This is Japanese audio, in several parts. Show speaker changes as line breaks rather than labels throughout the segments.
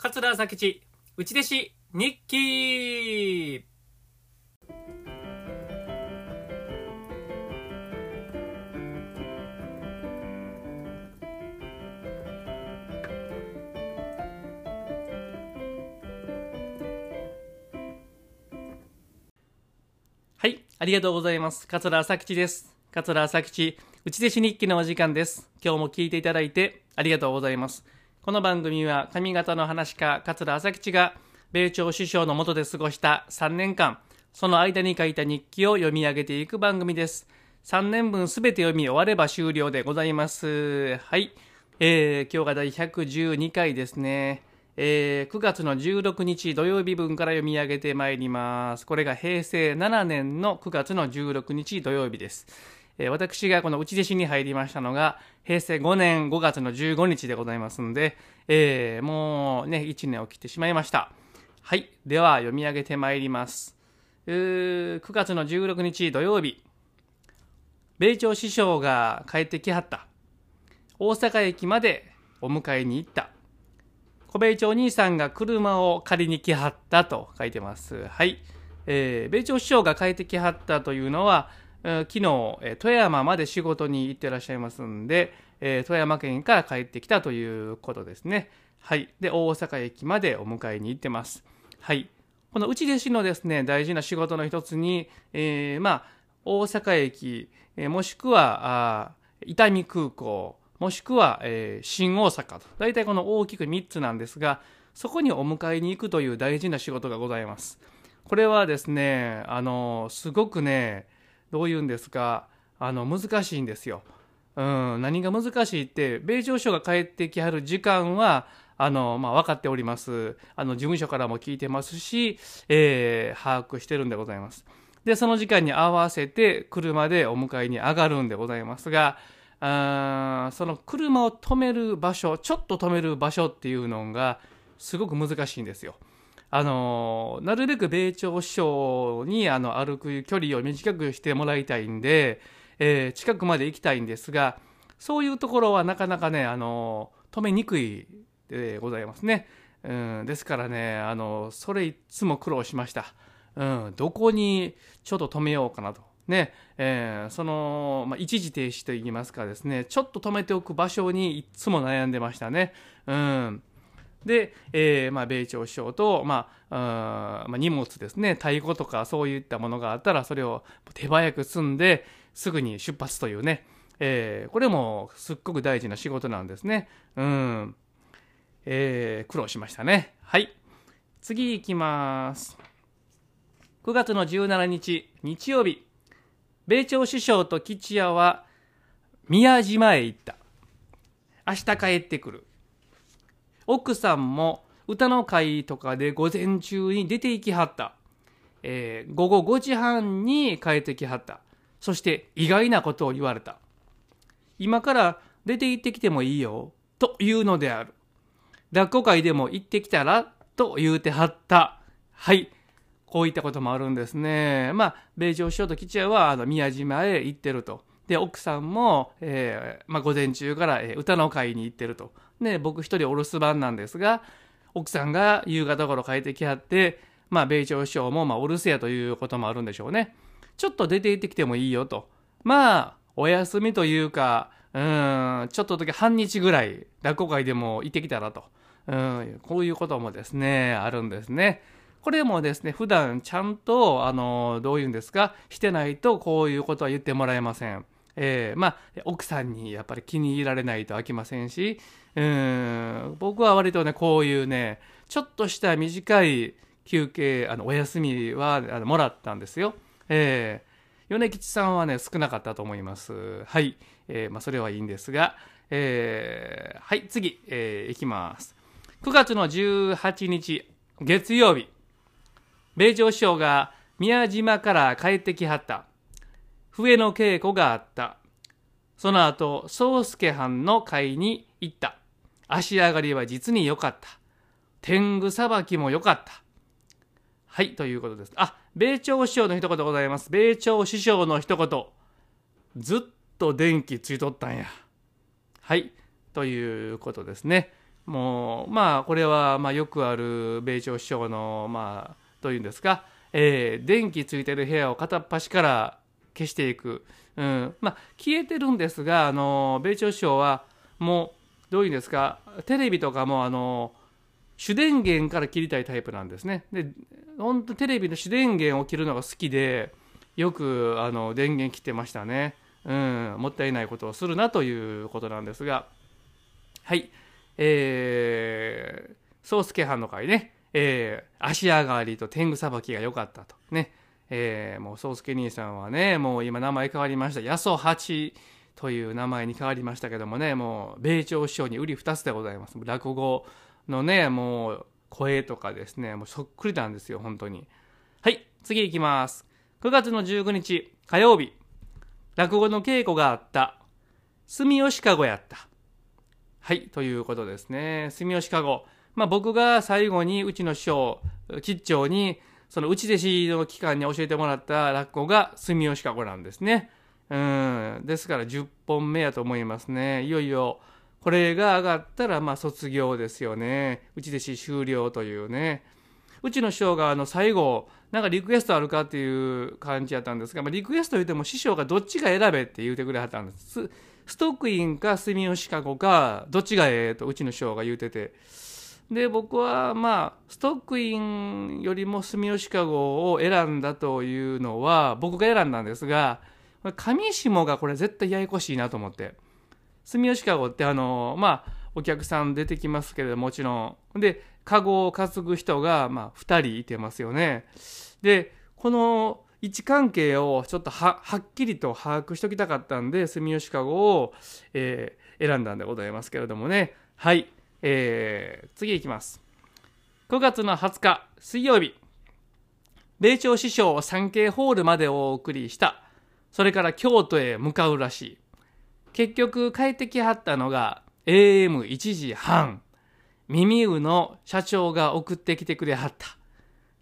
桂佐吉内弟子日記はい、ありがとうございます。桂佐吉です。桂佐吉、内弟子日記のお時間です。今日も聞いていただいてありがとうございます。この番組は上方の話家、桂佐吉が米朝首相の下で過ごした3年間、その間に書いた日記を読み上げていく番組です。3年分すべて読み終われば終了でございます。はい。えー、今日が第112回ですね。えー9月の16日土曜日分から読み上げてまいります。これが平成7年の9月の16日土曜日です。え私がこの内弟子に入りましたのが平成5年5月の15日でございますんで、えーもうね、1年を切ってしまいました。はい。では読み上げてまいります。9月の16日土曜日、米朝師匠が帰ってきはった。大阪駅までお迎えに行った。小米朝兄さんが車を借りに来はったと書いてます。はい。えー米朝師匠が帰ってきはったというのは、昨日、富山まで仕事に行ってらっしゃいますんで、えー富山県から帰ってきたということですね。はい。で、大阪駅までお迎えに行ってます。はい。この内弟子のですね、大事な仕事の一つに、えーまあ、大阪駅、えーもしくは、伊丹空港、もしくは、えー新大阪と。大体この大きく3つなんですが、そこにお迎えに行くという大事な仕事がございます。これはですね、あの、すごくね、どう言うんですか、あの、難しいんですよ。うん、何が難しいって、米朝首相が帰ってきはる時間は、あの、まあ、分かっております。あの、事務所からも聞いてますし、えー把握してるんでございます。で、その時間に合わせて車でお迎えに上がるんでございますが、あーその車を止める場所、ちょっと止める場所っていうのがすごく難しいんですよ。あのなるべく米朝首相にあの歩く距離を短くしてもらいたいんで、えー近くまで行きたいんですが、そういうところはなかなかね、あの止めにくいでございますね。うん、ですからね、あのそれいつも苦労しました。うん、どこにちょっと止めようかなと。ね、えーその、まあ、一時停止といいますかですね、ちょっと止めておく場所にいつも悩んでましたね。うん。で、えーまあ、米朝首相と、まあ、まあ、荷物ですね、太鼓とかそういったものがあったら、それを手早く積んで、すぐに出発というね、えーこれもすっごく大事な仕事なんですね。うん。えー苦労しましたね。はい。次行きます。9月の17日、日曜日、米朝首相と吉谷は宮島へ行った。明日帰ってくる。奥さんも歌の会とかで午前中に出て行きはった。えー午後5時半に帰ってきはった。そして意外なことを言われた。今から出て行ってきてもいいよ。というのである。抱っこ会でも行ってきたらと言うてはった。はい。こういったこともあるんですね。まあ、米朝首相と吉谷はあの宮島へ行ってると。で、奥さんも、えーまあ、午前中から、歌の会に行ってると。で、僕一人お留守番なんですが、奥さんが夕方頃帰ってきはって、まあ、米朝首相も、まあ、お留守やということもあるんでしょうね。ちょっと出て行ってきてもいいよと。まあ、お休みというか、うん、ちょっとだけ半日ぐらい、落語会でも行ってきたらと。うん、こういうこともですね、あるんですね。これもですね、普段ちゃんと、あの、どういうんですか、してないとこういうことは言ってもらえません。えーまあ、奥さんにやっぱり気に入られないと飽きませんし、うん、僕は割とね、こういうね、ちょっとした短い休憩、あの、お休みはあのもらったんですよ。えー米吉さんはね、少なかったと思います。はい。えーまあ、それはいいんですが、えーはい、次、えーいきます。9月の18日、月曜日、米朝首相が宮島から帰ってきはった。笛の稽古があった。その後、宗介藩の会に行った。足上がりは実に良かった。天狗さばきも良かった。はい、ということです。あ、米朝師匠の一言ございます。米朝師匠の一言。ずっと電気ついとったんや。はい、ということですね。もうまあこれはまあよくある米朝首相のまあどういうんですか、えー、電気ついてる部屋を片っ端から消していく、うんまあ、消えてるんですがあの米朝首相はもうどういうんですかテレビとかもあの主電源から切りたいタイプなんですね。で本当テレビの主電源を切るのが好きでよくあの電源切ってましたね。うん、もったいないことをするなということなんですがはい。えー、宗介藩の会ね、えー、足上がりと天狗さばきが良かったと。ね。えー、もう宗介兄さんはね、もう今名前変わりました。八十八という名前に変わりましたけどもね、もう米朝首相に売り二つでございます。落語のね、もう声とかですね、もうそっくりなんですよ、本当に。はい、次行きます。9月の19日、火曜日、落語の稽古があった。住吉かごやった。はい、ということですね。住吉かご。まあ僕が最後にうちの師匠、吉兆に、その内弟子の期間に教えてもらった落語が住吉かごなんですね。うん。ですから10本目やと思いますね。いよいよ、これが上がったら、まあ卒業ですよね。内弟子終了というね。うちの師匠があの最後、なんかリクエストあるかっていう感じやったんですが、まあ、リクエスト言うても師匠がどっちが選べって言うてくれはったんです。ストックインか住吉かごか、どっちがええとうちの師匠が言うてて。で、僕はまあ、ストックインよりも住吉かごを選んだというのは、僕が選んだんですが、上下がこれ絶対ややこしいなと思って。住吉かごってあの、まあ、お客さん出てきますけれどもちろん。で、カゴを担ぐ人が、まあ、2人いてますよね。で、この位置関係をちょっとはっきりと把握しておきたかったんで、住吉かごを、えー、選んだんでございますけれどもね。はい。えー、次いきます。9月の20日、水曜日。米朝師匠三景ホールまでお送りした。それから京都へ向かうらしい。結局帰ってきはったのが AM1 時半。耳うの社長が送ってきてくれはった。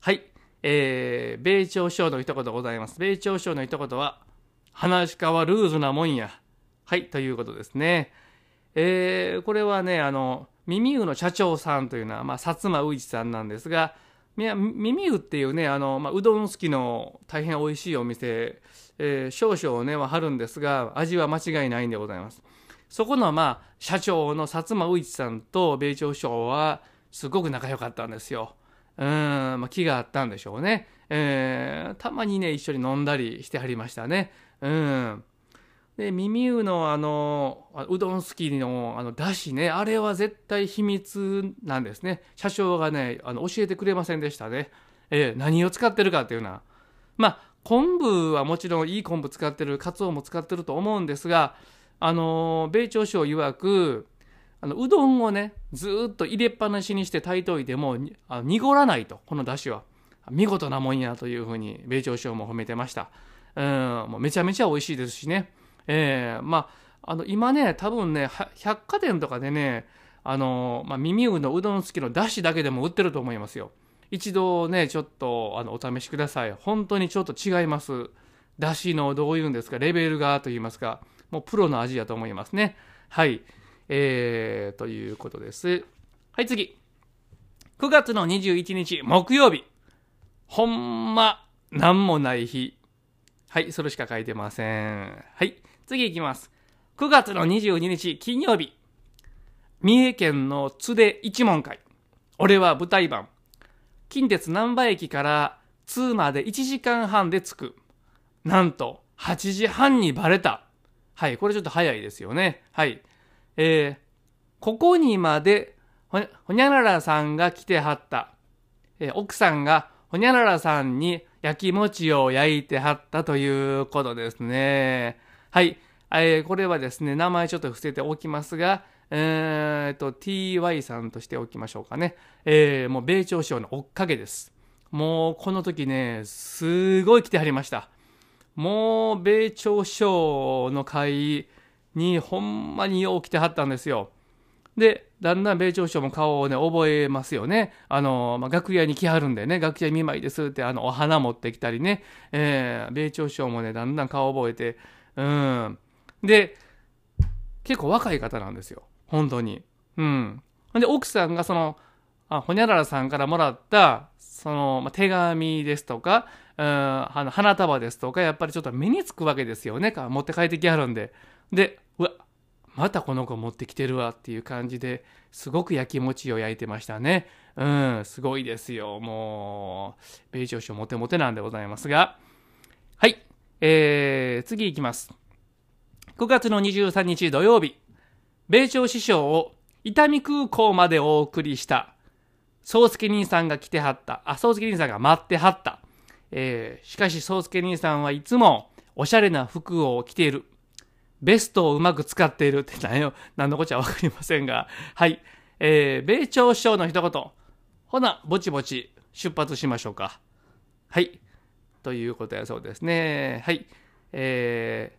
はい。えー、米朝首相の一言ございます。米朝首相の一言は、話し家はルーズなもんや。はい、ということですね。えー、これはね、あの、耳うの社長さんというのは、まあ、薩摩宇一さんなんですが、耳うっていうね、あの、まあ、うどん好きの大変美味しいお店、えー、少々ね、ははるんですが、味は間違いないんでございます。そこのまあ社長の薩摩宇一さんと米朝首相はすごく仲良かったんですよ。うん、まあ、気があったんでしょうね。えー、たまにね、一緒に飲んだりしてはりましたね。うん。で、耳うのあの、うどん好きのあの、だしね、あれは絶対秘密なんですね。社長がね、あの、教えてくれませんでしたね。えー、何を使ってるかっていうのは。まあ、昆布はもちろんいい昆布使ってる、カツオも使ってると思うんですが、あの米朝首相曰くあのうどんをねずっと入れっぱなしにして炊いておいてもあ濁らないとこのだしは見事なもんやというふうに米朝首相も褒めてましたうんもうめちゃめちゃ美味しいですしねえー、まああの今ね多分ね百貨店とかでねあの、まあ、耳うのうどん好きのだしだけでも売ってると思いますよ一度ねちょっとあのお試しください本当にちょっと違いますだしのどういうんですかレベルがと言いますかもうプロの味やと思いますね。はい。えー、ということです。はい、次。9月の21日、木曜日。ほんま、なんもない日。はい、それしか書いてません。はい、次行きます。9月の22日、金曜日。三重県の津で一門会。俺は舞台版。近鉄難波駅から津まで1時間半で着く。なんと、8時半にバレた。はい、これちょっと早いですよね。はい。えー、ここにまでほほにゃららさんが来てはった。えー、奥さんがほにゃららさんに焼き餅を焼いてはったということですね。はい。えー、これはですね、名前ちょっと伏せておきますが、えー、と、ty さんとしておきましょうかね。えー、もう米朝首相の追っかけです。もうこの時ね、すごい来てはりました。もう米朝首相の会にほんまによう来てはったんですよ。で、だんだん米朝首相も顔をね、覚えますよね。あの、まあ、楽屋に来はるんでね、楽屋見舞いですって、あの、お花持ってきたりね、えー、米朝首相もね、だんだん顔覚えて、うん。で、結構若い方なんですよ。本当に。うん。で、奥さんがその、あほにゃららさんからもらった、その、ま、手紙ですとか、うん、あの花束ですとか、やっぱりちょっと目につくわけですよね。持って帰ってきはるんで。で、うわ、またこの子持ってきてるわっていう感じですごく焼き餅を焼いてましたね。うん、すごいですよ。もう、米朝首モテモテなんでございますが。えー、次いきます。9月の23日土曜日、米朝師匠を伊丹空港までお送りした、宗介兄さんが来てはった、あ、宗介兄さんが待ってはった。えー、しかし宗介兄さんはいつもおしゃれな服を着ている。ベストをうまく使っているって何よ、何のこっちゃわかりませんが、はい。えー、米朝師匠の一言。ほな、ぼちぼち出発しましょうか。はい。ということやそうですね。はい。え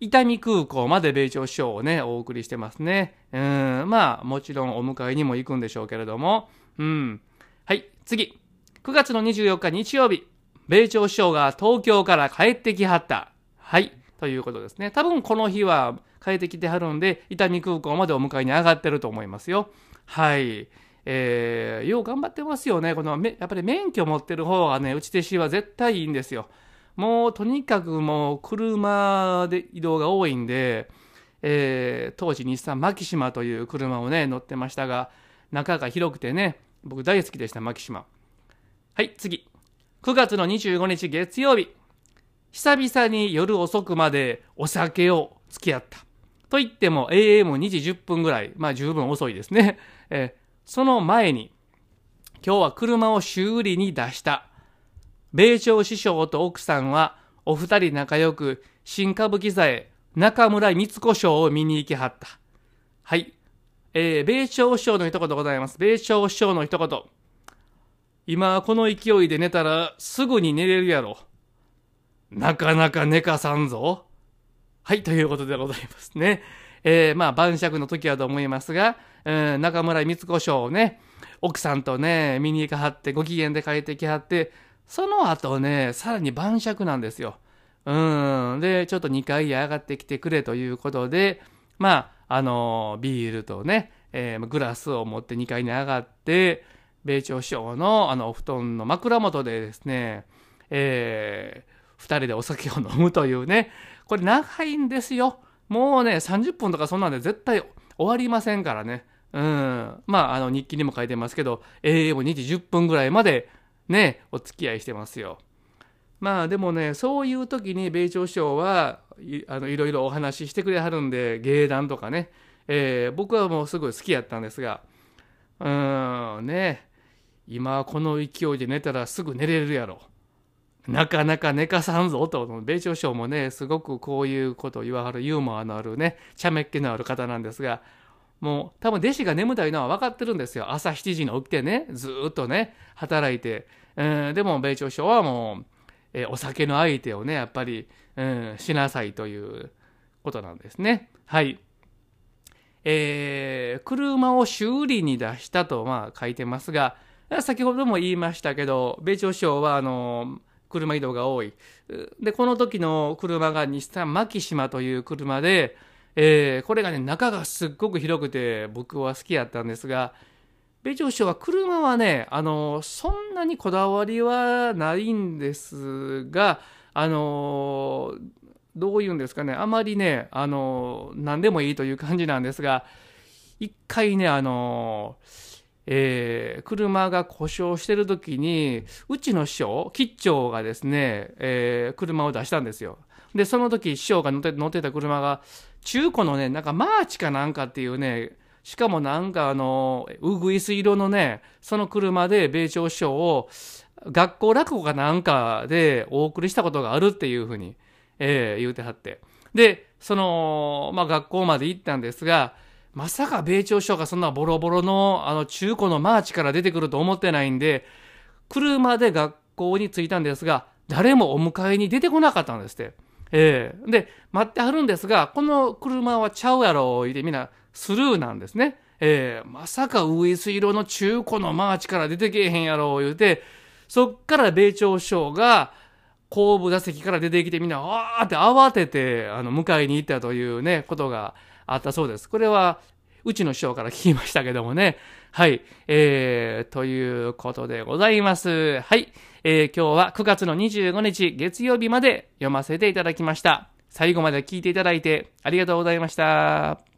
ー、伊丹空港まで米朝首相をね、お送りしてますね。うん、まあ、もちろんお迎えにも行くんでしょうけれども、うん。はい、次。9月の24日日曜日、米朝首相が東京から帰ってきはった。はい、ということですね。多分この日は帰ってきてはるんで、伊丹空港までお迎えに上がってると思いますよ。はい。えー、よう頑張ってますよね。この、やっぱり免許持ってる方がね、打ち手しは絶対いいんですよ。もうとにかくもう車で移動が多いんで、えー、当時日産マキシマという車をね乗ってましたが中が広くてね僕大好きでしたマキシマ。はい次。9月の25日月曜日。久々に夜遅くまでお酒を付き合った。と言っても AM2 時10分ぐらいまあ十分遅いですね、えー、その前に今日は車を修理に出した米朝師匠と奥さんはお二人仲良く新歌舞伎座へ中村光子賞を見に行きはった。はい。えー、米朝師匠の一言ございます。米朝師匠の一言。今この勢いで寝たらすぐに寝れるやろ。なかなか寝かさんぞ。はい、ということでございますね。えー、まあ晩酌の時はと思いますが、うん、中村光子賞をね、奥さんとね、見に行かはって、ご機嫌で帰ってきはって、その後ね、さらに晩酌なんですよ。うん。で、ちょっと2階へ上がってきてくれということで、まあ、あの、ビールとね、えー、グラスを持って2階に上がって、米朝師匠のあのお布団の枕元でですね、えー、2人でお酒を飲むというね、これ長いんですよ。もうね、30分とかそんなんで絶対終わりませんからね。うん。まあ、あの日記にも書いてますけど、AM2 時10分ぐらいまでね、お付き合いしてますよ。まあでもね、そういう時に米朝首相はいあのいろいろお話ししてくれはるんで、芸談とかね、えー、僕はもうすごい好きやったんですが、うん、ね、今この勢いで寝たらすぐ寝れるやろ。なかなか寝かさんぞと、米朝首相もね、すごくこういうことを言わはるユーモアのあるね、茶目っ気のある方なんですが、もう多分弟子が眠たいのは分かってるんですよ。朝7時に起きてね、ずっとね、働いて。えー、でも米朝首相はもう、え、お酒の相手をね、やっぱり、うん、しなさいということなんですね。はい。えー、車を修理に出したと、まあ、書いてますが、先ほども言いましたけど、米朝首相は、あの、車移動が多い。で、この時の車が日産マキシマという車で、えー、これがね、中がすっごく広くて僕は好きやったんですが、米朝首相は車はね、あの、そんなにこだわりはないんですが、あの、どういうんですかね、あまりね、あの、何でもいいという感じなんですが、一回ね、あの、えー、車が故障してる時に、うちの師匠、吉兆がですね、えー、車を出したんですよ。で、その時師匠が乗って乗ってた車が、中古のね、なんかマーチかなんかっていうね、しかもなんかあの、ウグイス色のね、その車で米朝首相を学校落語かなんかでお送りしたことがあるっていうふうに、えー、言うてはって。で、その、まあ学校まで行ったんですが、まさか米朝師匠がそんなボロボロのあの中古のマーチから出てくると思ってないんで、車で学校に着いたんですが、誰もお迎えに出てこなかったんですって。ええー、で、待ってはるんですが、この車はちゃうやろ、言ってみんなスルーなんですね。えー、まさかうぐいす色の中古のマーチから出てけえへんやろ、言うて、そっから米朝首相が後部座席から出てきてみんな、わーって慌てて、あの、迎えに行ったというね、ことがあったそうです。これは、うちの師匠から聞きましたけどもね。はい。えー、ということでございます。はい。えー、今日は9月の25日月曜日まで読ませていただきました。最後まで聞いていただいてありがとうございました。